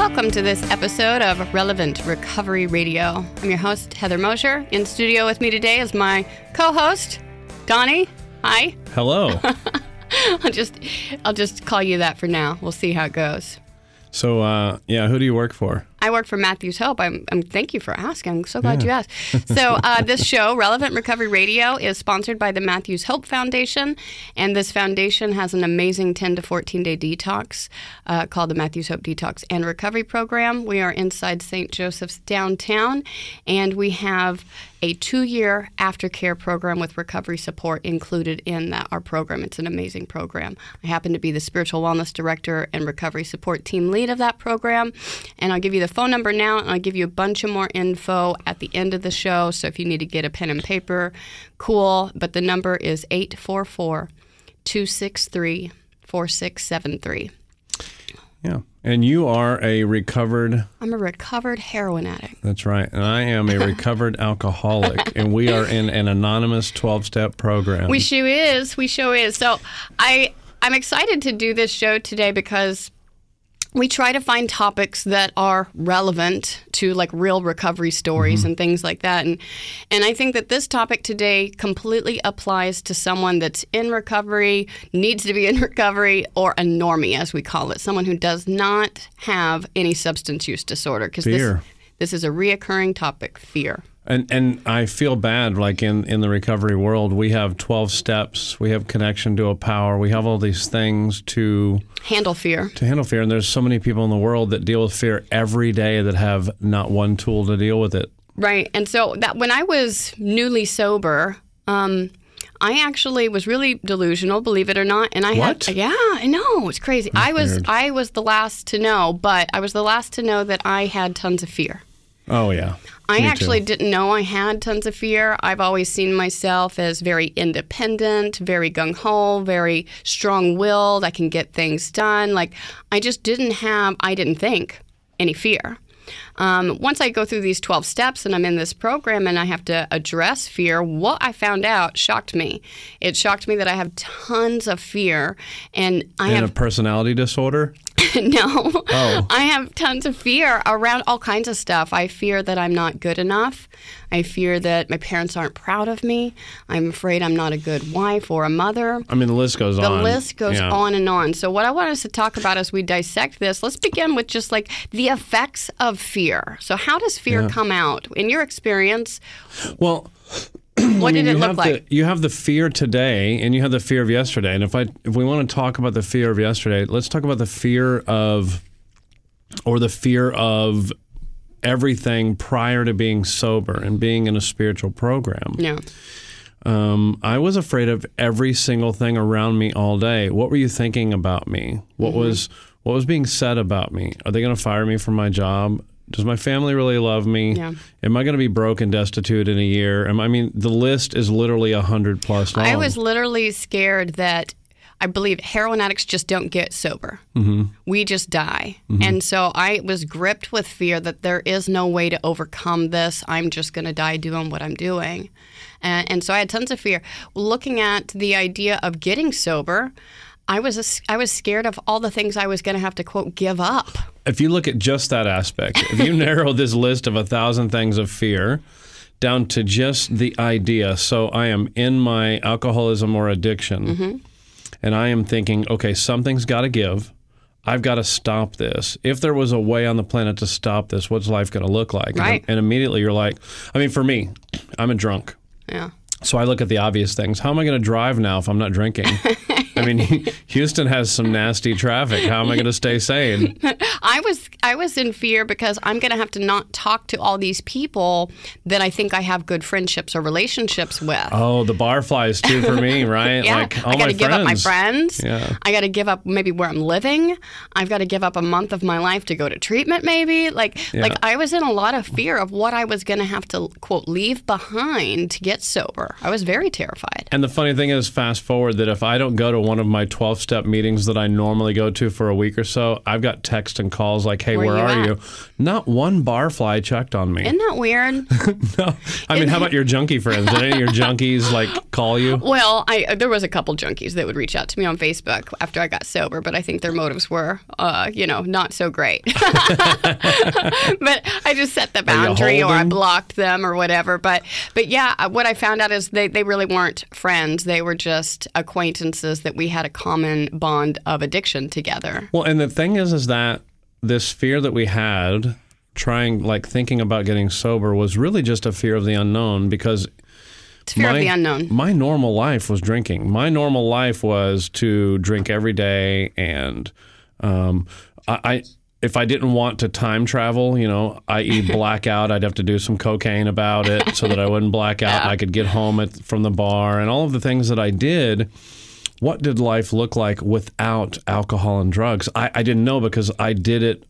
welcome to this episode of Relevant Recovery Radio. I'm your host, Heather Mosier. In studio with me today is my co host, Donnie. Hi. Hello. I'll just I'll just call you that for now. We'll see how it goes. So, uh, yeah, who do you work for? I work for Matthews Hope. I'm, I'm thank you for asking. I'm so glad you asked. So uh, this show, Relevant Recovery Radio, is sponsored by the Matthews Hope Foundation, and this foundation has an amazing 10 to 14 day detox uh, called the Matthews Hope Detox and Recovery Program. We are inside St. Joseph's downtown, and we have a two-year aftercare program with recovery support included in that our program. It's an amazing program. I happen to be the spiritual wellness director and recovery support team lead of that program, and I'll give you the phone number now, and I'll give you a bunch of more info at the end of the show. So if you need to get a pen and paper, cool. But the number is 844 263 4673. Yeah. And you are a recovered, I'm a recovered heroin addict. that's right. And I am a recovered alcoholic. And we are in an anonymous 12 step program. We sure is. We sure is. So I I'm excited to do this show today because we try to find topics that are relevant to like real recovery stories mm-hmm. and things like that. And and I think that this topic today completely applies to someone that's in recovery needs to be in recovery or a normie as we call it. Someone who does not have any substance use disorder because this this is a reoccurring topic fear and and I feel bad, like in, in the recovery world, we have 12 steps, we have connection to a power, we have all these things to handle fear to handle fear. And there's so many people in the world that deal with fear every day that have not one tool to deal with it. Right. And so that when I was newly sober, um, I actually was really delusional, believe it or not. And I What? had yeah, I know. It's crazy. I was weird. I was the last to know, but I was the last to know that I had tons of fear. Oh, yeah. I Me too. actually didn't know I had tons of fear. I've always seen myself as very independent, very gung ho, very strong willed. I can get things done. Like, I just didn't have, I didn't think any fear. Um, once I go through these 12 steps and I'm in this program and I have to address fear, what I found out shocked me. It shocked me that I have tons of fear and I And have a personality disorder? no. Oh. I have tons of fear around all kinds of stuff. I fear that I'm not good enough. I fear that my parents aren't proud of me. I'm afraid I'm not a good wife or a mother. I mean, the list goes The on. The list goes Yeah. on and on. So, what I want us to talk about as we dissect this, let's begin with just like the effects of fear. So, how does fear come out? In your experience, Well, what did it look like? The, you have the fear today, and you have the fear of yesterday. And if I if we want to talk about the fear of yesterday, let's talk about the fear of, or the fear of everything prior to being sober and being in a spiritual program. yeah. Um, I was afraid of every single thing around me all day. What were you thinking about me? What Mm-hmm. was what was being said about me? Are they going to fire me from my job? Does my family really love me? Yeah. Am I going to be broke and destitute in a year? Am I mean the list is literally a hundred plus long. I was literally scared that I believe heroin addicts just don't get sober. Mm-hmm. We just die. And so I was gripped with fear that there is no way to overcome this. I'm just going to die doing what I'm doing. And, and so I had tons of fear. Looking at the idea of getting sober, I was I was scared of all the things I was going to have to quote give up. if you look at just that aspect, if you narrow this list of a thousand things of fear down to just the idea, so I am in my alcoholism or addiction, Mm-hmm. and I am thinking, okay, something's got to give. I've got to stop this. If there was a way on the planet to stop this, what's life going to look like? Right. And, and immediately you're like, I mean, for me, I'm a drunk. Yeah. So I look at the obvious things. How am I going to drive now if I'm not drinking? I mean, Houston has some nasty traffic. How am I going to stay sane? I was I was in fear because I'm going to have to not talk to all these people that I think I have good friendships or relationships with. Oh, the barflies too for me, right? yeah, Like all I got to give up my friends. friends. Yeah. I got to give up maybe where I'm living. I've got to give up a month of my life to go to treatment. Maybe like Yeah. like I was in a lot of fear of what I was going to have to quote leave behind to get sober. I was very terrified. And the funny thing is, fast forward that if I don't go to one of my 12 step meetings that I normally go to for a week or so, I've got text and calls like, hey, Where where, you are at? you? Not one barfly checked on me. Isn't that weird? no. I mean, how about your junkie friends? Did any of your junkies like call you? Well, I there was a couple junkies that would reach out to me on Facebook after I got sober, but I think their motives were, uh, you know, not so great. but I just set the boundary, or I blocked them, or whatever. But but yeah, uh, what I found out is they they really weren't friends. They were just acquaintances that we had a common bond of addiction together. Well, and the thing is, is that this fear that we had trying, like thinking about getting sober was really just a fear of the unknown because It's fear my, of the unknown. My normal life was drinking. My normal life was to drink every day, and um, I, I if I didn't want to time travel, you know, i.e. blackout, I'd have to do some cocaine about it so that I wouldn't black out and I could get home at, from the bar and all of the things that I did. What did life look like without alcohol and drugs? I, I didn't know because I did it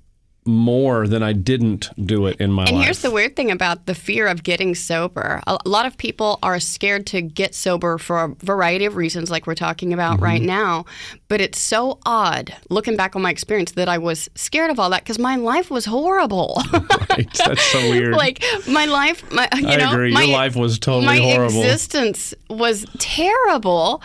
more than I didn't do it in my And life. And here's the weird thing about the fear of getting sober. A lot of people are scared to get sober for a variety of reasons, like we're talking about Mm-hmm. right now. But it's so odd, looking back on my experience, that I was scared of all that because my life was horrible. Right? That's so weird. like my life, my you I know, agree. my, Your life was totally my horrible. existence was terrible.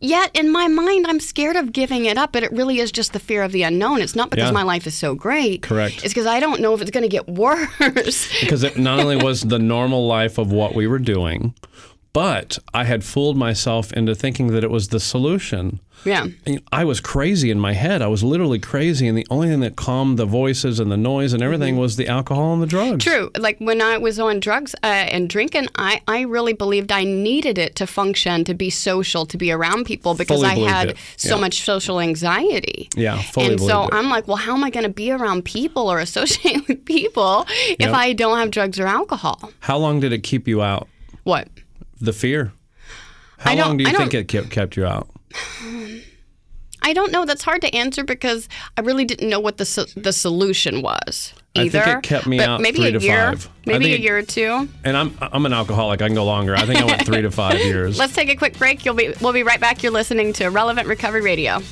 Yet in my mind, I'm scared of giving it up, but it really is just the fear of the unknown. It's not because Yeah. my life is so great. Correct. It's because I don't know if it's going to get worse. because it not only was the normal life of what we were doing, but I had fooled myself into thinking that it was the solution. Yeah. And I was crazy in my head. I was literally crazy, and the only thing that calmed the voices and the noise and everything was the alcohol and the drugs. True. Like when I was on drugs uh, and drinking, I, I really believed I needed it to function, to be social, to be around people because Fully I had so much social anxiety. Yeah, fully And so it. I'm like, well, how am I going to be around people or associate with people if Yep. I don't have drugs or alcohol? How long did it keep you out? What? The fear. How long do you think it kept kept you out? I don't know. That's hard to answer because I really didn't know what the so- the solution was either. I think it kept me but out maybe three a to year, five. Maybe a year or two. And I'm I'm an alcoholic. I can go longer. I think I went three to five years. Let's take a quick break. You'll be we'll be right back. You're listening to Relevant Recovery Radio.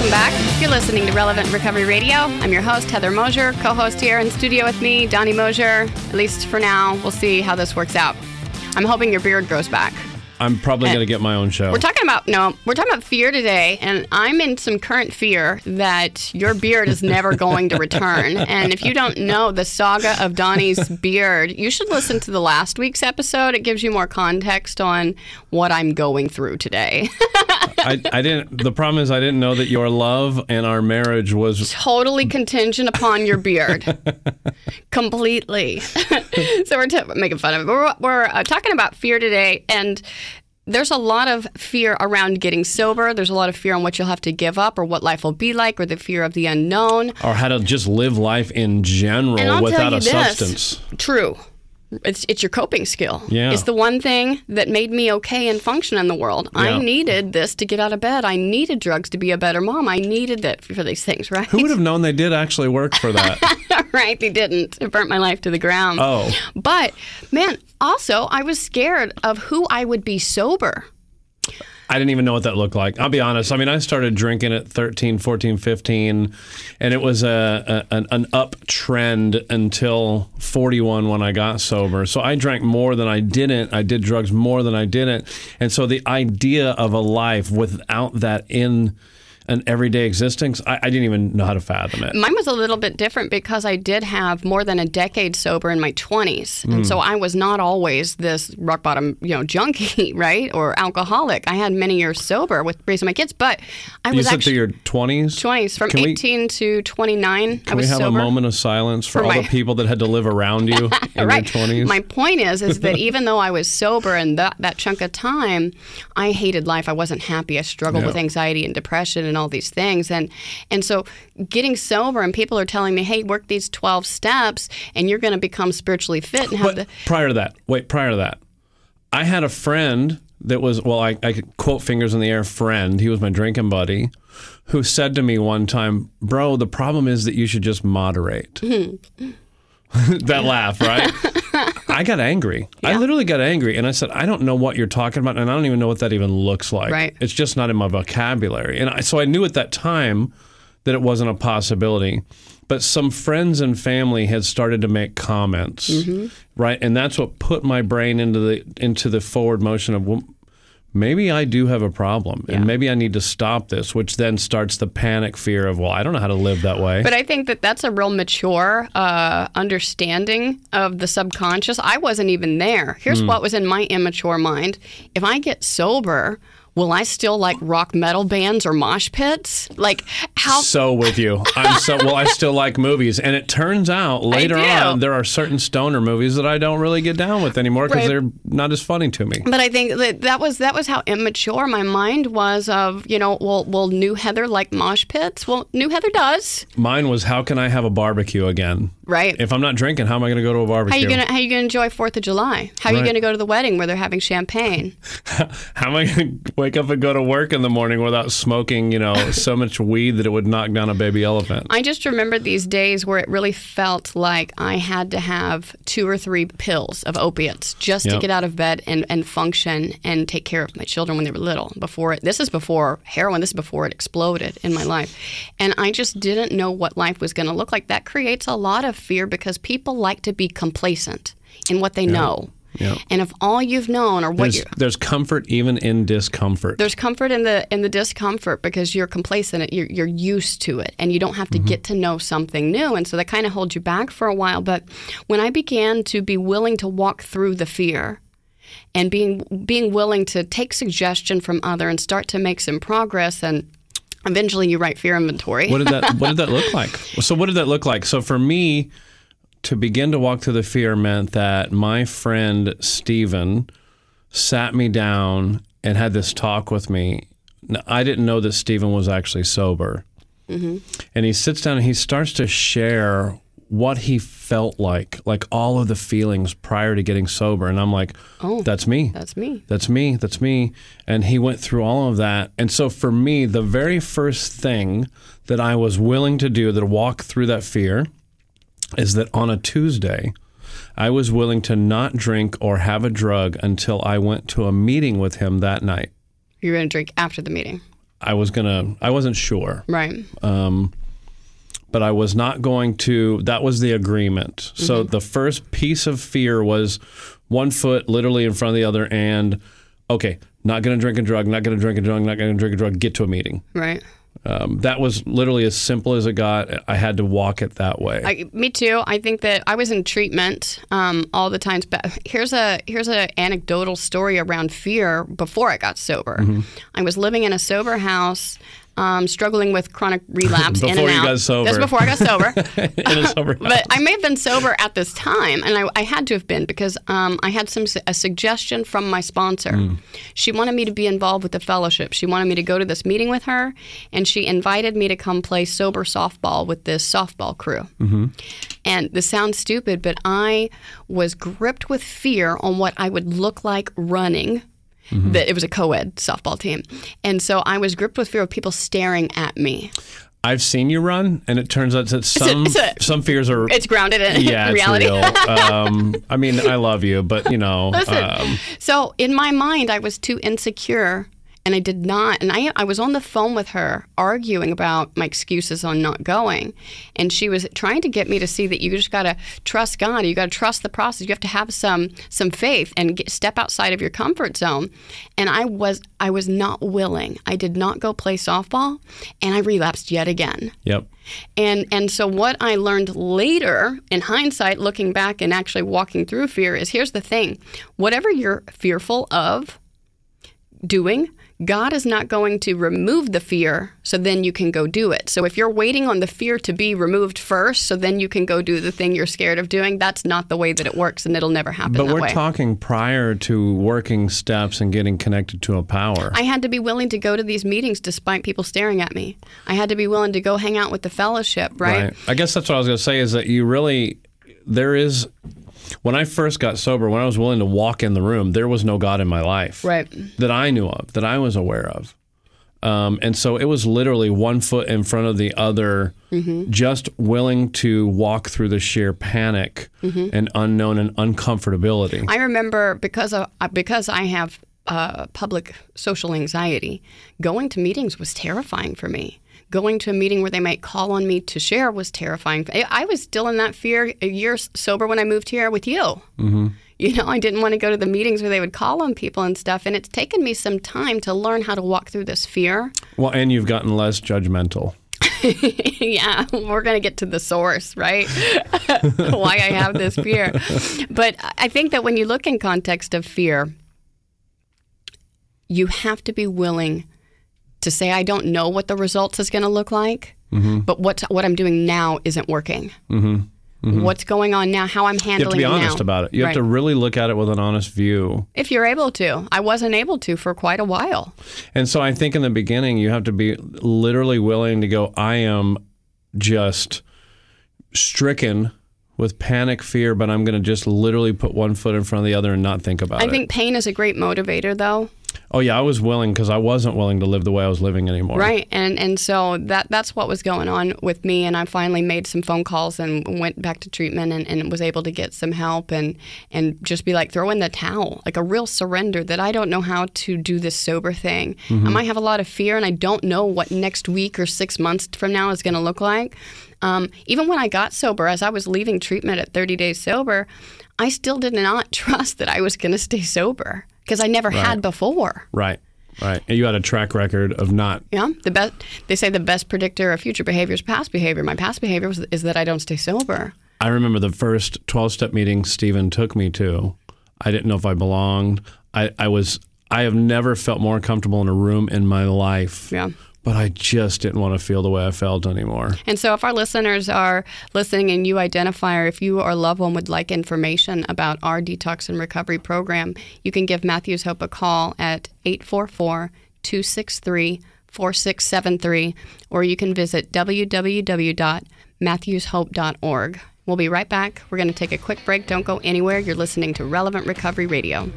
Welcome back. You're listening to Relevant Recovery Radio. I'm your host, Heather Mosier, co host here in studio with me, Donnie Mosier. At least for now, we'll see how this works out. I'm hoping your beard grows back. I'm probably going to get my own show. We're talking about, no, we're talking about fear today, and I'm in some current fear that your beard is never going to return. And if you don't know the saga of Donnie's beard, you should listen to the last week's episode. It gives you more context on what I'm going through today. I, I didn't. The problem is I didn't know that your love and our marriage was totally contingent upon your beard. Completely. so we're t- making fun of it. We're, we're uh, talking about fear today, and there's a lot of fear around getting sober. There's a lot of fear on what you'll have to give up or what life will be like or the fear of the unknown. or how to just live life in general without a this. substance. True. It's, it's your coping skill. Yeah. It's the one thing that made me okay and function in the world. I needed this to get out of bed. I needed drugs to be a better mom. I needed that for these things, right? Who would have known they did actually work for that? right, they didn't. It burnt my life to the ground. Oh. But man, also I was scared of who I would be sober. I didn't even know what that looked like. I'll be honest. I mean, I started drinking at 13, 14, 15, and it was a, a an, an uptrend until 41 when I got sober. So I drank more than I didn't. I did drugs more than I didn't. And so the idea of a life without that in an everyday existence. I, I didn't even know how to fathom it. Mine was a little bit different because I did have more than a decade sober in my 20s. And hmm. so I was not always this rock bottom, you know, junkie, right? Or alcoholic. I had many years sober with raising my kids, but I You was said actually through your twenties. 20s from Can we- 18 to 29. I Can we was have sober. a moment of silence for, For all my- the people that had to live around you in right. your twenties? My point is, is that even though I was sober and that, that chunk of time, I hated life. I wasn't happy. I struggled Yeah. with anxiety and depression and all these things. And and so getting sober and people are telling me, hey, work these twelve steps and you're going to become spiritually fit and have But the prior to that, wait, prior to that, I had a friend that was, well, I, I could quote fingers in the air friend. He was my drinking buddy who said to me one time, Bro, the problem is that you should just moderate. Mm-hmm. that laugh, right? I got angry. I literally got angry. And I said, I don't know what you're talking about. And I don't even know what that even looks like. Right. It's just not in my vocabulary. And I, so I knew at that time that it wasn't a possibility. But some friends and family had started to make comments, mm-hmm. right? And that's what put my brain into the into the forward motion of maybe I do have a problem, Yeah. and maybe I need to stop this. Which then starts the panic fear of well, I don't know how to live that way. But I think that that's a real mature uh, understanding of the subconscious. I wasn't even there. Here's what was in my immature mind: if I get sober, will I still like rock metal bands or mosh pits? Like how? so with you. I'm so well. I still like movies, and it turns out later on there are certain stoner movies that I don't really get down with anymore because Right. they're not as funny to me. But I think that that was that was how immature my mind was. Of you know, well, well, new Heather like mosh pits. Well, new Heather does, Mine was how can I have a barbecue again? right? If I'm not drinking, how am I going to go to a how barbecue? you gonna how you gonna enjoy Fourth of July? How are you gonna go to the wedding where they're having champagne? How am I going to wake up and go to work in the morning without smoking, you know, so much weed that it would knock down a baby elephant? I just remember these days where it really felt like I had to have two or three pills of opiates just to get out of bed and, and function and take care of my children when they were little. Before it, this is before heroin. This is before it exploded in my life, and I just didn't know what life was going to look like. That creates a lot of fear because people like to be complacent in what they know. Yep. And if all you've known or what you There's, there's comfort even in discomfort. there's comfort in the in the discomfort because you're complacent you're, you're used to it and you don't have to mm-hmm. get to know something new and so that kind of holds you back for a while but when i began to be willing to walk through the fear and being being willing to take suggestion from other and start to make some progress and eventually you write fear inventory what did that What did that look like? So what did that look like? So for me, to begin to walk through the fear meant that my friend Stephen sat me down and had this talk with me. Now, I didn't know that Stephen was actually sober, mm-hmm. and he sits down and he starts to share what he felt like, like all of the feelings prior to getting sober, and I'm like, Oh. that's me. that's me That's me. That's me. And he went through all of that. And so for me, the very first thing that I was willing to do to walk through that fear is that on a Tuesday, I was willing to not drink or have a drug until I went to a meeting with him that night. you're going to drink after the meeting I was going to, I wasn't sure, right Um, but I was not going to, that was the agreement. So the first piece of fear was one foot literally in front of the other and, okay, not going to drink a drug, not going to drink a drug, not going to drink a drug, get to a meeting. right Um, that was literally as simple as it got. I had to walk it that way. I, me too. I think that I was in treatment um, all the times. But here's a here's an anecdotal story around fear before I got sober. Mm-hmm. I was living in a sober house, um, struggling with chronic relapse in Before and you out. got sober. That's before I got sober. in sober but I may have been sober at this time, and I, I had to have been because um, I had some a suggestion from my sponsor. Hmm. She wanted me to be involved with the fellowship. She wanted me to go to this meeting with her, and she invited me to come play sober softball with this softball crew. Mm-hmm. And this sounds stupid, but I was gripped with fear on what I would look like running. Mm-hmm. That it was a co-ed softball team, and so I was gripped with fear of people staring at me. I've seen you run, and it turns out that some it's a- some fears are It's grounded in yeah, reality. it's real. um, I mean, I love you, but you know, Listen, um, so in my mind, I was too insecure and I did not. And I, I was on the phone with her arguing about my excuses on not going. And she was trying to get me to see that you just got to trust God. You got to trust the process. You have to have some some faith and get, step outside of your comfort zone. And I was I was not willing. I did not go play softball, and I relapsed yet again. Yep. And and so what I learned later in hindsight looking back and actually walking through fear is here's the thing. Whatever you're fearful of doing, God is not going to remove the fear so then you can go do it. So if you're waiting on the fear to be removed first so then you can go do the thing you're scared of doing, that's not the way that it works and it'll never happen But we're way. talking prior to working steps and getting connected to a power. I had to be willing to go to these meetings despite people staring at me. I had to be willing to go hang out with the fellowship, right? I guess that's what I was going to say is that you really, there is, when I first got sober, when I was willing to walk in the room, there was no God in my life. Right. That I knew of, that I was aware of. Um, and so it was literally one foot in front of the other, Mm-hmm. just willing to walk through the sheer panic and unknown and uncomfortability. I remember because of uh, because I have uh, public social anxiety, going to meetings was terrifying for me. Going to a meeting where they might call on me to share was terrifying. I was still in that fear a year sober when I moved here with you. Mm-hmm. You know, I didn't want to go to the meetings where they would call on people and stuff. And it's taken me some time to learn how to walk through this fear. well, and you've gotten less judgmental. yeah, we're going to get to the source, right? Why I have this fear. But I think that when you look in context of fear, you have to be willing to say, I don't know what the results is going to look like, mm-hmm. but what, what I'm doing now isn't working. Mm-hmm. Mm-hmm. What's going on now, how I'm You have handling to be honest now. about it. You have to really look at it with an honest view. If you're able to. I wasn't able to for quite a while. And so I think in the beginning, you have to be literally willing to go, I am just stricken with panic fear, but I'm going to just literally put one foot in front of the other and not think about I it. I think pain is a great motivator, though. Oh, yeah, I was willing because I wasn't willing to live the way I was living anymore. Right, and and so that that's what was going on with me, and I finally made some phone calls and went back to treatment and, and was able to get some help and and just be like throw in the towel, like a real surrender that I don't know how to do this sober thing. I might have a lot of fear, and I don't know what next week or six months from now is going to look like. Um, even when I got sober, as I was leaving treatment at 30 days sober, I still did not trust that I was going to stay sober because I never had before. Right. Right. And you had a track record of not. Yeah, the best. They say the best predictor of future behavior is past behavior. My past behavior was, is that I don't stay sober. I remember the first 12 step meeting Stephen took me to. I didn't know if I belonged. I, I was, I have never felt more comfortable in a room in my life. Yeah. But I just didn't want to feel the way I felt anymore. And so, if our listeners are listening and you identify, or if you or a loved one would like information about our detox and recovery program, you can give Matthews Hope a call at 844 263 4673, or you can visit www.matthewshope.org. We'll be right back. We're going to take a quick break. Don't go anywhere. You're listening to Relevant Recovery Radio.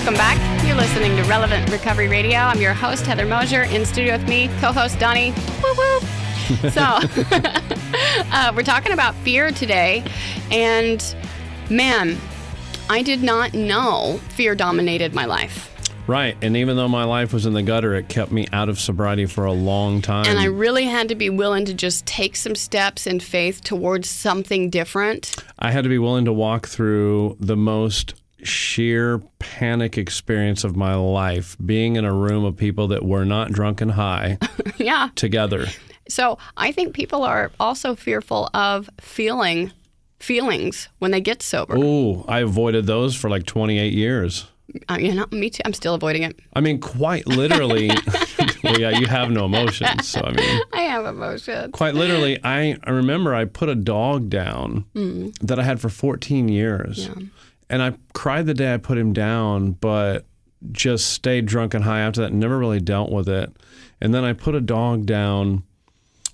Welcome back. You're listening to Relevant Recovery Radio. I'm your host, Heather Mosier. In studio with me, co host Donnie. Woo woo. So, uh, we're talking about fear today. And man, I did not know fear dominated my life. Right. And even though my life was in the gutter, it kept me out of sobriety for a long time. And I really had to be willing to just take some steps in faith towards something different. I had to be willing to walk through the most sheer panic experience of my life, being in a room of people that were not drunk and high yeah. together. So I think people are also fearful of feeling feelings when they get sober. Ooh, I avoided those for like 28 years. Uh, you know, me too. I'm still avoiding it. I mean, quite literally. well, yeah, you have no emotions. So, I mean, I have emotions. quite literally, I, I remember I put a dog down that I had for 14 years. And I cried the day I put him down, but just stayed drunk and high after that, and never really dealt with it. And then I put a dog down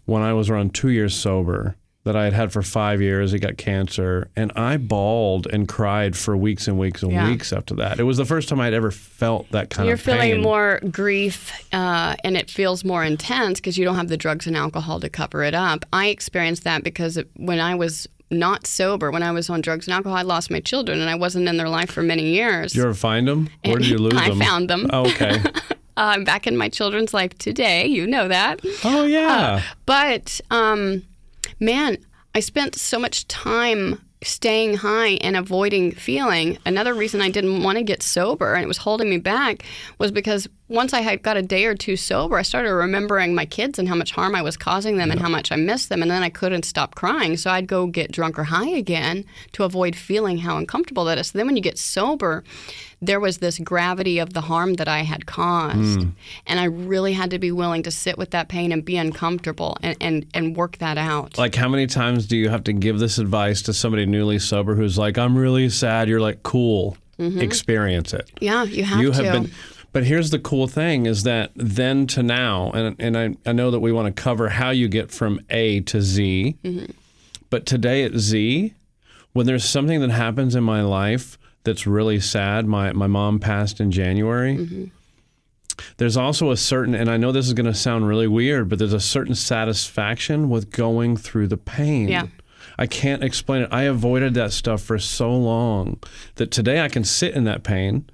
when I was around two years sober that I had had for five years. He got cancer, and I bawled and cried for weeks and weeks and Yeah. weeks after that. It was the first time I'd ever felt that kind of. You're of pain. feeling more grief, uh, and it feels more intense because you don't have the drugs and alcohol to cover it up. I experienced that because it, when I was not sober, when I was on drugs and alcohol, I lost my children, and I wasn't in their life for many years. Did you ever find them? Where did you lose I them? I found them. Oh, okay. Uh, I'm back in my children's life today. You know that. Oh yeah. But um, man, I spent so much time staying high and avoiding feeling. Another reason I didn't want to get sober and it was holding me back was because once I had got a day or two sober, I started remembering my kids and how much harm I was causing them and how much I missed them. And then I couldn't stop crying. So I'd go get drunk or high again to avoid feeling how uncomfortable that is. So then when you get sober, there was this gravity of the harm that I had caused. Hmm. And I really had to be willing to sit with that pain and be uncomfortable and, and, and work that out. like how many times do you have to give this advice to somebody newly sober who's like, "I'm really sad." You're like, "Cool, mm-hmm. experience it." yeah, you have you to. have been but here's the cool thing is that then to now and, and I, I know that we want to cover how you get from a to z Mm-hmm. but today at z when there's something that happens in my life that's really sad my, my mom passed in january Mm-hmm. there's also a certain and i know this is going to sound really weird but there's a certain satisfaction with going through the pain Yeah. I can't explain it. I avoided that stuff for so long that today I can sit in that pain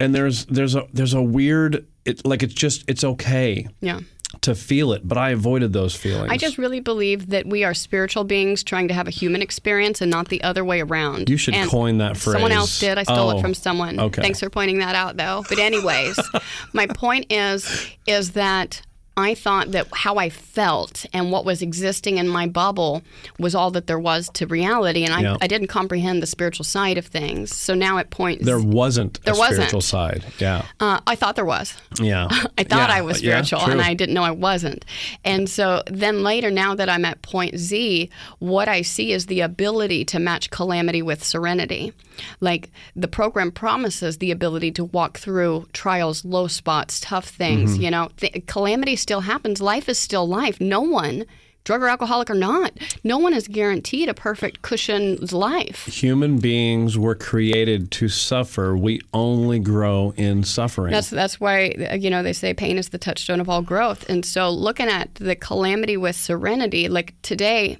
and there's there's a there's a weird it like it's just it's okay yeah. to feel it, but I avoided those feelings. I just really believe that we are spiritual beings trying to have a human experience and not the other way around. You should And coin that phrase. Someone else did. I stole Oh, it from someone. okay. Thanks for pointing that out, though. But anyways, my point is is that I thought that how I felt and what was existing in my bubble was all that there was to reality, and I, Yeah. I didn't comprehend the spiritual side of things. So now it points. there wasn't There a wasn't. spiritual side. Yeah. uh, I thought there was. Yeah. I thought Yeah, I was yeah, spiritual and. I didn't know I wasn't. And so then later, now that I'm at point Z, what I see is the ability to match calamity with serenity. Like the program promises the ability to walk through trials, low spots, tough things. Mm-hmm. You know, Th- calamity still happens. Life is still life. No one. Drug or alcoholic or not, no one is guaranteed a perfect cushioned life. Human beings were created to suffer. We only grow in suffering. That's that's why you know they say pain is the touchstone of all growth. And so looking at the calamity with serenity, like today,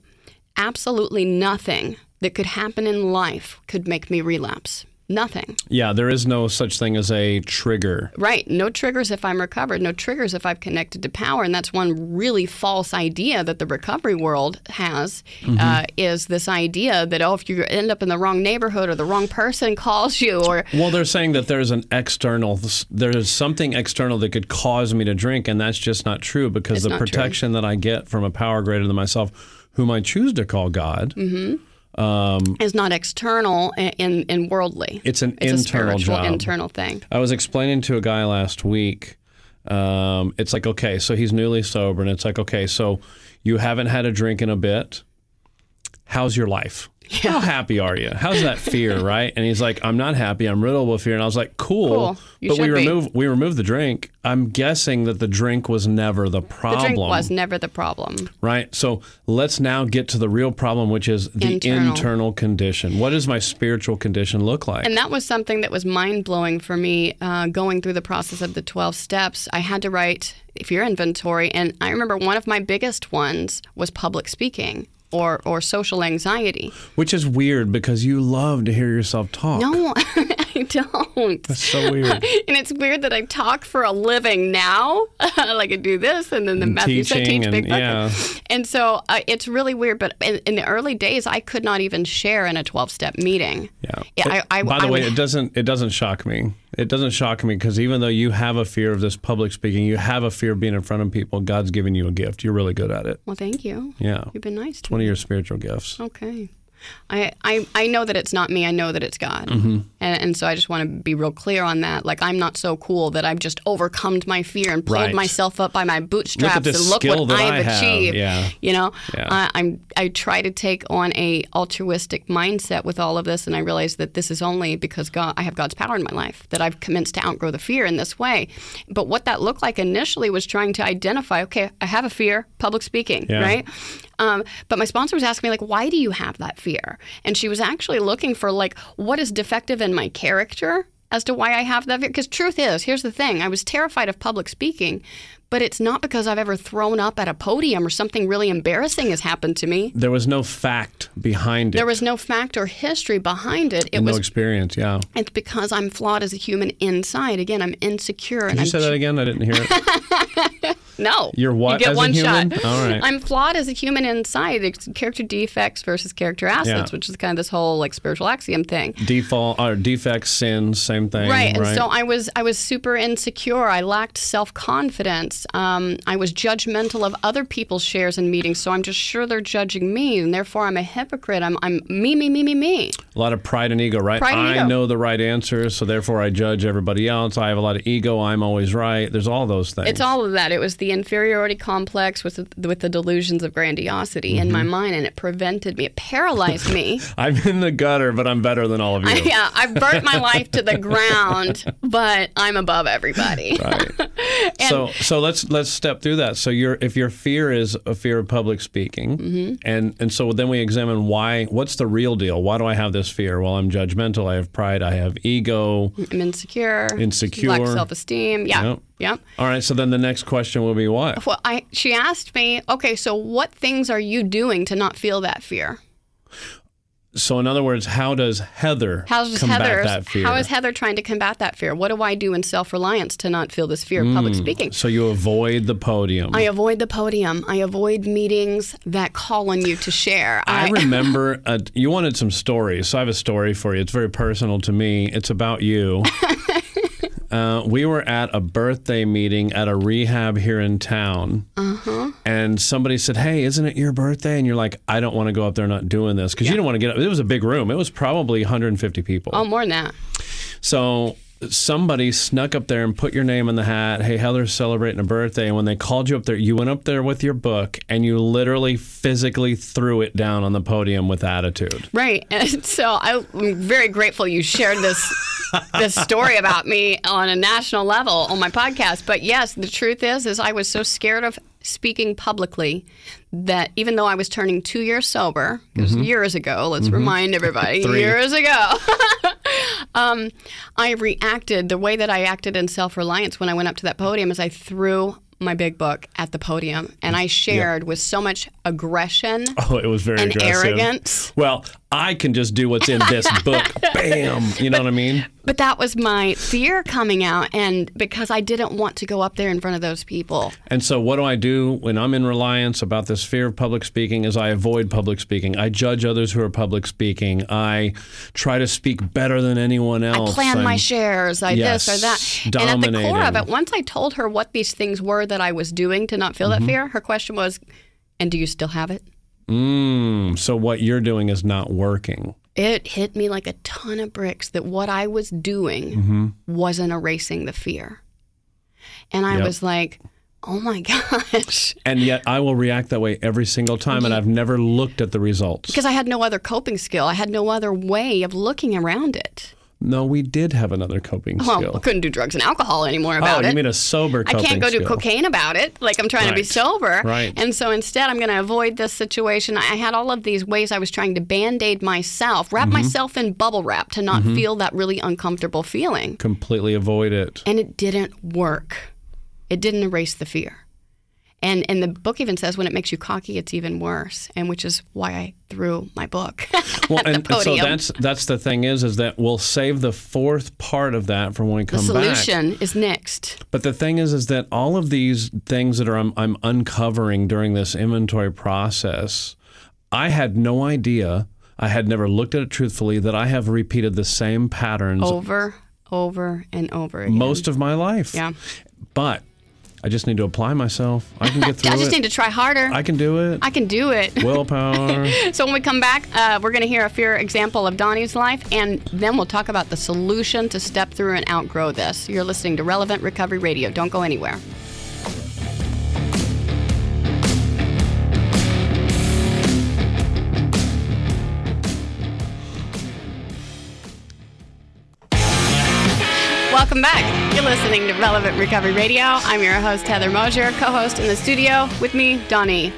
absolutely nothing that could happen in life could make me relapse. Nothing. yeah, there is no such thing as a trigger. Right. No triggers if I'm recovered. No triggers if I've connected to power. And that's one really false idea that the recovery world has uh, is this idea that, oh, if you end up in the wrong neighborhood or the wrong person calls you or Well, they're saying that there's an external, there's something external that could cause me to drink, and that's just not true because It's the not true. protection that I get from a power greater than myself, whom I choose to call God, Mm-hmm. Is not external and, and, worldly. it's an It's internal job. internal thing. I was explaining to a guy last week. Um, it's like, okay, so he's newly sober, and it's like, okay, so you haven't had a drink in a bit. How's your life? How happy are you? How's that fear, right? And he's like, I'm not happy. I'm riddled with fear. And I was like, cool. Cool. But we remove we removed the drink. I'm guessing that the drink was never the problem. The drink was never the problem. right. So let's now get to the real problem, which is the Internal. internal condition. What does my spiritual condition look like? And that was something that was mind blowing for me uh, going through the process of the 12 steps. I had to write if your inventory. And I remember one of my biggest ones was public speaking or, or social anxiety. Which is weird because you love to hear yourself talk. No, I don't. That's so weird. And it's weird that I talk for a living now. like I do this, and then the And Matthews I teach and- big yeah. And so uh, it's really weird. But in, in the early days, I could not even share in a twelve-step meeting. Yeah. Yeah, I- I- By the I way, it doesn't it doesn't shock me. It doesn't shock me because even though you have a fear of this public speaking, you have a fear of being in front of people. God's given you a gift. You're really good at it. Well, thank you. Yeah. You've been nice to One me. of your spiritual gifts. Okay. I, I, I know that it's not me. I know that it's God. Mm-hmm. And, and so I just want to be real clear on that. Like, I'm not so cool that I've just overcome my fear and pulled Right. myself up by my bootstraps this and look what I've I have. achieved. Yeah. You know, Yeah. I, I'm, I try to take on a altruistic mindset with all of this. And I realize that this is only because God, I have God's power in my life, that I've commenced to outgrow the fear in this way. But what that looked like initially was trying to identify, okay, I have a fear, public speaking, Yeah. right? Um, but my sponsor was asking me like, why do you have that fear? And she was actually looking for like, what is defective in my character as to why I have that fear? Because truth is, here's the thing: I was terrified of public speaking, but it's not because I've ever thrown up at a podium or something really embarrassing has happened to me. There was no fact behind it. There was no fact or history behind it. It no was experience. Yeah. it's because I'm flawed as a human inside. Again, I'm insecure. Did and you I'm say that again? I didn't hear it. No. You're what You get as a one human? shot. All right. I'm flawed as a human inside. It's character defects versus character assets, Yeah. which is kind of this whole like spiritual axiom thing. Default or defects, sins, same thing. Right, and so I was I was super insecure. I lacked self confidence. Um, I was judgmental of other people's shares and meetings, so I'm just sure they're judging me, and therefore I'm a hypocrite. I'm I'm me me me me me. a lot of pride and ego, right? Pride and I ego. know the right answers, so therefore I judge everybody else. I have a lot of ego. I'm always right. There's all those things. It's all of that. It was the inferiority complex with the, with the delusions of grandiosity in Mm-hmm. my mind, and it prevented me. It paralyzed me. I'm in the gutter, but I'm better than all of you. I, yeah, I've burnt my life to the ground, but I'm above everybody. Right. so so let's let's step through that. So your if your fear is a fear of public speaking, Mm-hmm. and and so then we examine why. What's the real deal? Why do I have this fear? Well, I'm judgmental. I have pride. I have ego. I'm insecure. Insecure. Lack self-esteem. Yeah. Yep. Yep. All right. So then the next question will be what? Well, I she asked me, okay, so what things are you doing to not feel that fear? So in other words, how does Heather How's combat Heather? that fear? How is Heather trying to combat that fear? What do I do in self-reliance to not feel this fear of Hmm. public speaking? so you avoid the podium. I avoid the podium. I avoid meetings that call on you to share. I remember uh you wanted some stories, so I have a story for you. It's very personal to me. It's about you. uh, we were at a birthday meeting at a rehab here in town, Uh-huh. and somebody said, "Hey, isn't it your birthday?" And you're like, "I don't want to go up there not doing this because you didn't want to get up." It was a big room. It was probably 150 people. oh, more than that. So somebody snuck up there and put your name in the hat. Hey, Heather's celebrating a birthday. And when they called you up there, you went up there with your book and you literally physically threw it down on the podium with attitude. Right. And so I'm very grateful you shared this this story about me on a national level on my podcast. But yes, the truth is is I was so scared of speaking publicly that even though I was turning two years sober, it was mm-hmm. years ago, let's mm-hmm. remind everybody, years ago. Um, I reacted the way that I acted in self reliance when I went up to that podium is I threw my big book at the podium and I shared with so much aggression Oh, it was very and aggressive. arrogance. Well, I can just do what's in this book. Bam. You know what I mean? But that was my fear coming out, and because I didn't want to go up there in front of those people. And so, what do I do when I'm in reliance about this fear of public speaking? Is I avoid public speaking. I judge others who are public speaking. I try to speak better than anyone else. I plan my I'm- shares, I this or that. Yes, And at the core of it, once I told her what these things were that I was doing to not feel Mm-hmm. that fear, her question was, And do you still have it? Mm, so what you're doing is not working. It hit me like a ton of bricks that what I was doing Mm-hmm. wasn't erasing the fear. And I Yep. was like, Oh my gosh. And yet I will react that way every single time, and I've never looked at the results. Because I had no other coping skill. I had no other way of looking around it. No, we did have another coping Well, skill. I couldn't do drugs and alcohol anymore about it. oh, you mean a sober coping? I can't go do cocaine about it. Like I'm trying to be sober. Right. And so instead, I'm going to avoid this situation. I had all of these ways I was trying to band aid myself, wrap Mm-hmm. myself in bubble wrap to not feel that really uncomfortable feeling. Completely avoid it. And it didn't work. It didn't erase the fear. And and the book even says when it makes you cocky, it's even worse. And which is why I threw my book. Well, and, and so that's that's the thing is is that we'll save the fourth part of that for when we come back. The solution is next. But the thing is, is that all of these things that are I'm, I'm uncovering during this inventory process, I had no idea. I had never looked at it truthfully that I have repeated the same patterns Over, over, and over again. most of my life. Yeah. But I just need to apply myself. I can get through I just it. need to try harder. I can do it. I can do it. Willpower. So when we come back, uh, we're going to hear a fear example of Donnie's life, and then we'll talk about the solution to step through and outgrow this. You're listening to Relevant Recovery Radio. Don't go anywhere. Welcome back. You're listening to Relevant Recovery Radio. I'm your host, Heather Mosier, co host in the studio with me, Donnie.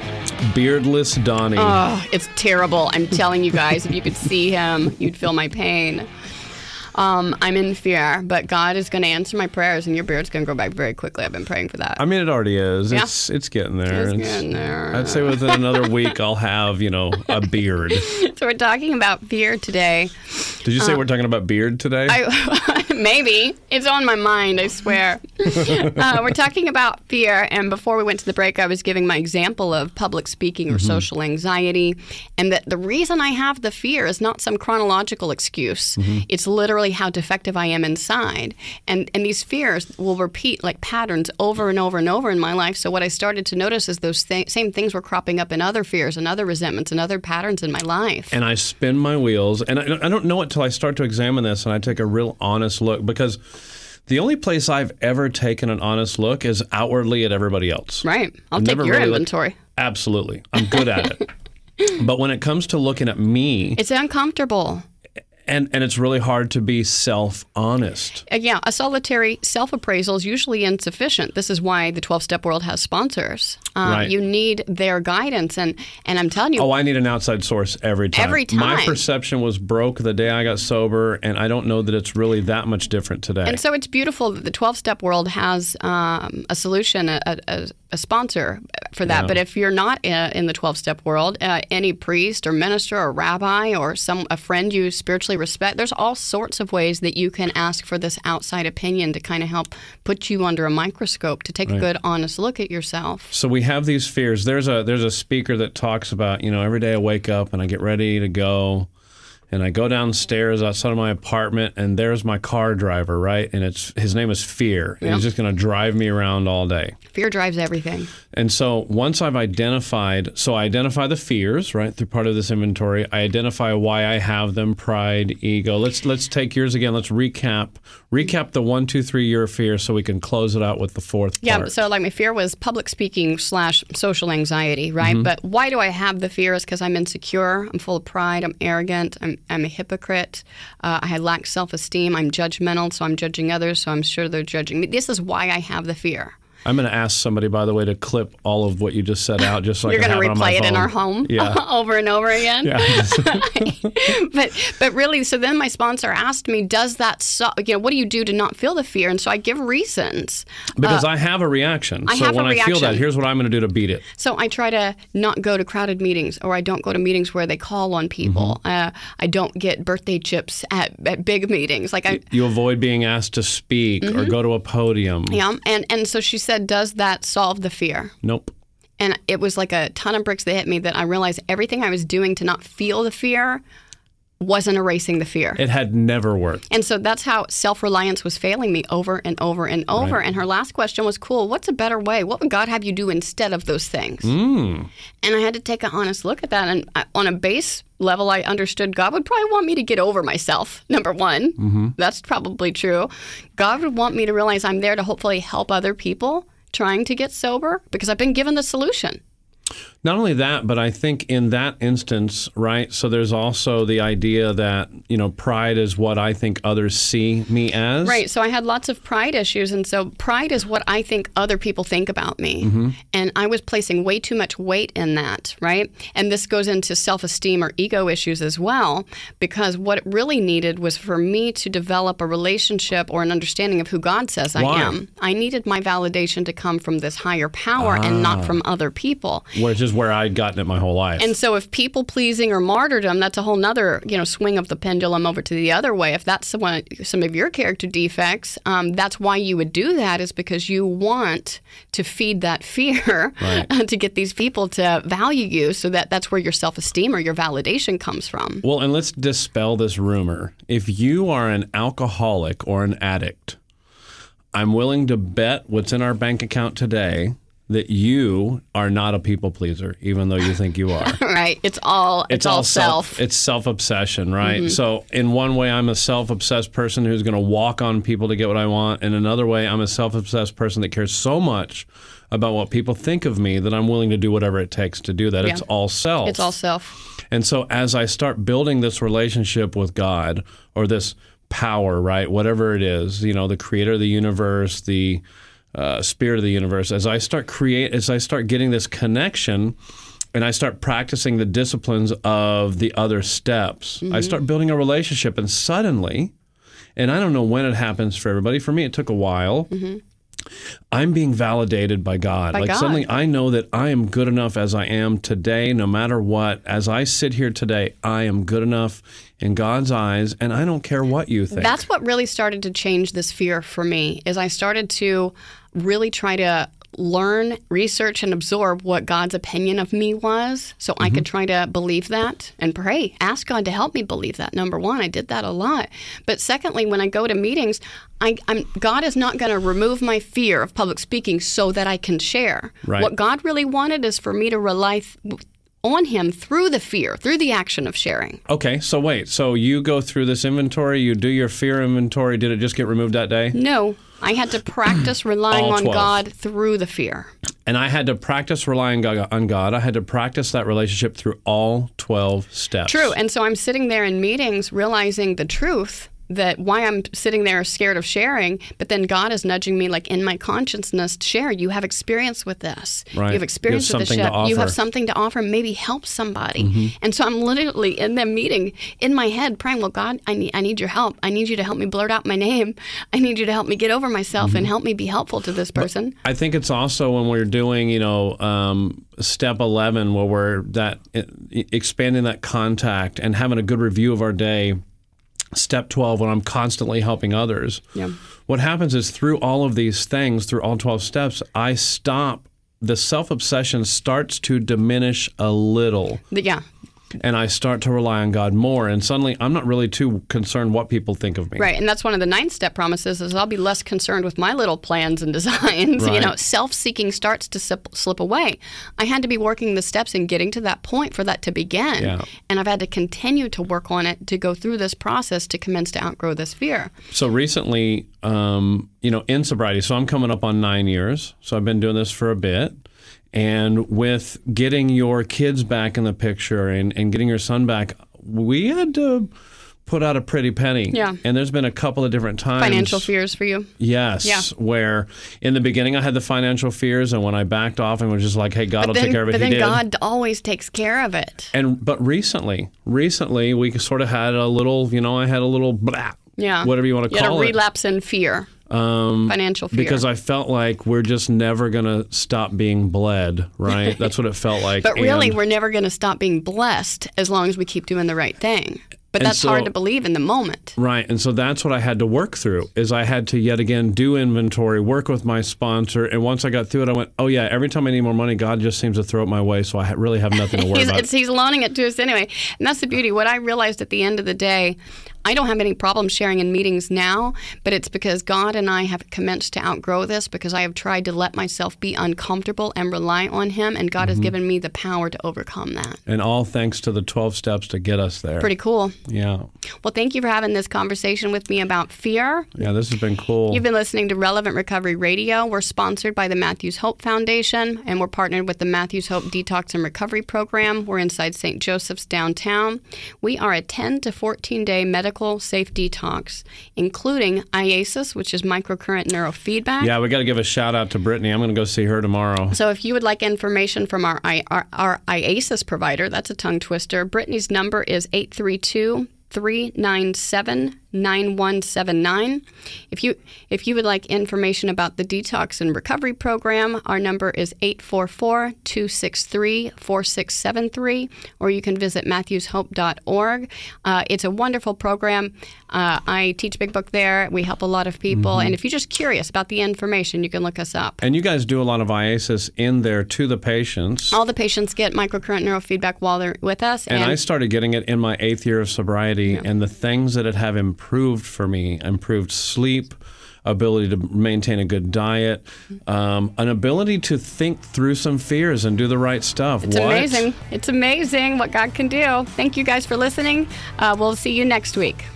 beardless Donnie. Oh, it's terrible. I'm telling you guys, if you could see him, you'd feel my pain. Um, I'm in fear, but God is going to answer my prayers, and your beard's going to grow back very quickly. I've been praying for that. I mean, it already is. Yeah. It's it's getting there. It's getting there. I'd say within another week, I'll have you know a beard. so we're talking about fear today. Did you say we're talking about beard today? Uh, I, maybe it's on my mind. I swear. uh, we're talking about fear, and before we went to the break, I was giving my example of public speaking or social anxiety, and that the reason I have the fear is not some chronological excuse. It's literally how defective I am inside, and and these fears will repeat like patterns over and over and over in my life. So what I started to notice is those th- same things were cropping up in other fears and other resentments and other patterns in my life. and I spin my wheels, and I, I don't know it till I start to examine this, and I take a real honest look because the only place I've ever taken an honest look is outwardly at everybody else. right. I'll I've take your really looked- inventory. Absolutely, I'm good at it. but when it comes to looking at me, It's uncomfortable. And and it's really hard to be self honest. Uh, yeah, a solitary self appraisal is usually insufficient. This is why the 12 step world has sponsors. Uh, Right. You need their guidance. And, and I'm telling you, Oh, I need an outside source every time. Every time. My perception was broke the day I got sober, and I don't know that it's really that much different today. and so it's beautiful that the 12 step world has um, a solution, a, a, a sponsor for that. Yeah. But if you're not uh, in the 12 step world, uh, any priest or minister or rabbi or some a friend you spiritually respect, there's all sorts of ways that you can ask for this outside opinion to kind of help put you under a microscope to take a good, honest look at yourself. so we have these fears. There's a there's a speaker that talks about you know every day I wake up and I get ready to go, and I go downstairs outside of my apartment and there's my car driver right, and it's his name is Fear, and Yeah. he's just going to drive me around all day. Fear drives everything. And so once I've identified, so I identify the fears, right, through part of this inventory. I identify why I have them: pride, ego. Let's let's take yours again. Let's recap recap the one, two, three year fear, so we can close it out with the fourth Yeah, part. so like my fear was public speaking slash social anxiety, right? Mm-hmm. But why do I have the fear? Is because I'm insecure, I'm full of pride, I'm arrogant, I'm, I'm a hypocrite, uh, I lack self esteem, I'm judgmental, so I'm judging others, so I'm sure they're judging me. This is why I have the fear. I'm going to ask somebody, by the way, to clip all of what you just said out, just so You're I can going to have it replay it in our home Yeah. over and over again. Yeah. but but really, so then my sponsor asked me, "Does that so, you know what do you do to not feel the fear?" And so I give reasons. because I have a reaction. Uh, I so have a when I feel that, reaction. here's what I'm going to do to beat it. So I try to not go to crowded meetings, or I don't go to meetings where they call on people. Mm-hmm. Uh, I don't get birthday chips at, at big meetings. Like I, You avoid being asked to speak or go to a podium. Mm-hmm. yeah. And and so she said, "Does that solve the fear?" Nope. And it was like a ton of bricks that hit me that I realized everything I was doing to not feel the fear wasn't erasing the fear. It had never worked. And so that's how self reliance was failing me over and over and over. And her last question was, Cool, what's a better way? What would God have you do instead of those things? Mm. And I had to take an honest look at that. And I, on a base level, I understood God would probably want me to get over myself, number one. That's probably true. God would want me to realize I'm there to hopefully help other people trying to get sober because I've been given the solution. Not only that, but I think in that instance, right? So there's also the idea that, you know, pride is what I think others see me as. Right. So I had lots of pride issues. And so pride is what I think other people think about me. Mm-hmm. And I was placing way too much weight in that. Right. And this goes into self esteem or ego issues as well, because what it really needed was for me to develop a relationship or an understanding of who God says Why? I am. I needed my validation to come from this higher power and not Ah. from other people. Which is where I'd gotten it my whole life. And so if people pleasing or martyrdom, that's a whole nother, you know, swing of the pendulum over to the other way. If that's some, some of your character defects, um, that's why you would do that is because you want to feed that fear Right. to get these people to value you so that that's where your self-esteem or your validation comes from. well, and let's dispel this rumor. If you are an alcoholic or an addict, I'm willing to bet what's in our bank account today that you are not a people pleaser, even though you think you are. right. It's all it's, all self. It's self obsession, right? Mm-hmm. So in one way, I'm a self obsessed person who's going to walk on people to get what I want. In another way, I'm a self obsessed person that cares so much about what people think of me that I'm willing to do whatever it takes to do that. It's all self. It's all self. And so as I start building this relationship with God or this power, right, whatever it is, you know, the creator of the universe, the uh, spirit of the universe, as I start create, as I start getting this connection, and I start practicing the disciplines of the other steps, Mm-hmm. I start building a relationship, and suddenly, and I don't know when it happens for everybody. For me, it took a while. I'm being validated by God. Mm-hmm. By like God. suddenly I know that I am good enough as I am today, no matter what. As I sit here today, I am good enough in God's eyes, and I don't care what you think. That's what really started to change this fear for me is I started to really try to learn, research and absorb what God's opinion of me was so I Mm-hmm. could try to believe that and pray. Ask God to help me believe that. Number 1, I did that a lot. But secondly, when I go to meetings, I, I'm God is not going to remove my fear of public speaking so that I can share. Right. What God really wanted is for me to rely th- on him through the fear, through the action of sharing. Okay, so wait. So you go through this inventory, you do your fear inventory. Did it just get removed that day? No, I had to practice relying on God through the fear. And I had to practice relying on God. I had to practice that relationship through all 12 steps. True. And so I'm sitting there in meetings realizing the truth that why I'm sitting there scared of sharing, but then God is nudging me like in my consciousness to share. You have experience with this. Right. You have experience with the something to ship. You have something to offer, maybe help somebody. Mm-hmm. And so I'm literally in the meeting in my head praying, Well, God, I need I need your help. I need you to help me blurt out my name. I need you to help me get over myself Mm-hmm. and help me be helpful to this person. I think it's also when we're doing, you know, um, step 11, where we're that e- expanding that contact and having a good review of our day. Step 12, when I'm constantly helping others. Yeah. What happens is through all of these things, through all 12 steps, I stop. The self obsession starts to diminish a little. Yeah. And I start to rely on God more. And suddenly, I'm not really too concerned what people think of me. Right, and that's one of the ninth step promises is I'll be less concerned with my little plans and designs. You know, self-seeking starts to slip, slip away. I had to be working the steps and getting to that point for that to begin, Yeah. and I've had to continue to work on it to go through this process to commence to outgrow this fear. So recently, um, you know, in sobriety, so I'm coming up on nine years. So I've been doing this for a bit. And with getting your kids back in the picture and, and getting your son back, we had to put out a pretty penny. Yeah. And there's been a couple of different times. Financial fears for you. Yes. Yeah. Where in the beginning I had the financial fears, and when I backed off and was just like, "Hey, God will Then, take care of it," but He then. God always takes care of it. And but recently, recently we sort of had a little, you know, I had a little blah, Yeah. whatever you want to You call it, relapse in fear, um, financial fear. because I felt like we're just never gonna stop being bled, right? That's what it felt like. But really, And- we're never going to stop being blessed as long as we keep doing the right thing. But that's hard to believe in the moment. Right, and so that's what I had to work through. Is I had to yet again do inventory, work with my sponsor, and once I got through it, I went, "Oh yeah, every time I need more money, God just seems to throw it my way, so I really have nothing to worry He's, about." it's, he's loaning it to us anyway. And that's the beauty. What I realized at the end of the day, I don't have any problem sharing in meetings now, but it's because God and I have commenced to outgrow this because I have tried to let myself be uncomfortable and rely on Him, and God Mm-hmm. has given me the power to overcome that. and all thanks to the twelve steps to get us there. Pretty cool. yeah, Well, thank you for having this conversation with me about fear. yeah, this has been cool. You've been listening to Relevant Recovery Radio. We're sponsored by the Matthews Hope Foundation, and we're partnered with the Matthews Hope Detox and Recovery Program. We're inside St. Joseph's downtown. We are a 10 to 14 day medical safe detox, including IASIS, which is microcurrent neurofeedback. yeah, we got to give a shout out to Brittany. I'm going to go see her tomorrow. So if you would like information from our, our, our IASIS provider, that's a tongue twister. Brittany's number is 832 397 9179. If you if you would like information about the detox and recovery program, our number is 844-263-4673 or you can visit matthewshope.org. Uh, it's a wonderful program. Uh, I teach Big Book there. We help a lot of people and if you're just curious about the information, you can look us up. And you guys do a lot of IASIS in there to the patients. All the patients get microcurrent neurofeedback while they're with us. And I started getting it in my eighth year of sobriety, and the things that it have improved for me improved sleep, ability to maintain a good diet, um, an ability to think through some fears and do the right stuff. it's what? amazing. It's amazing what God can do. Thank you guys for listening. Uh, we'll see you next week.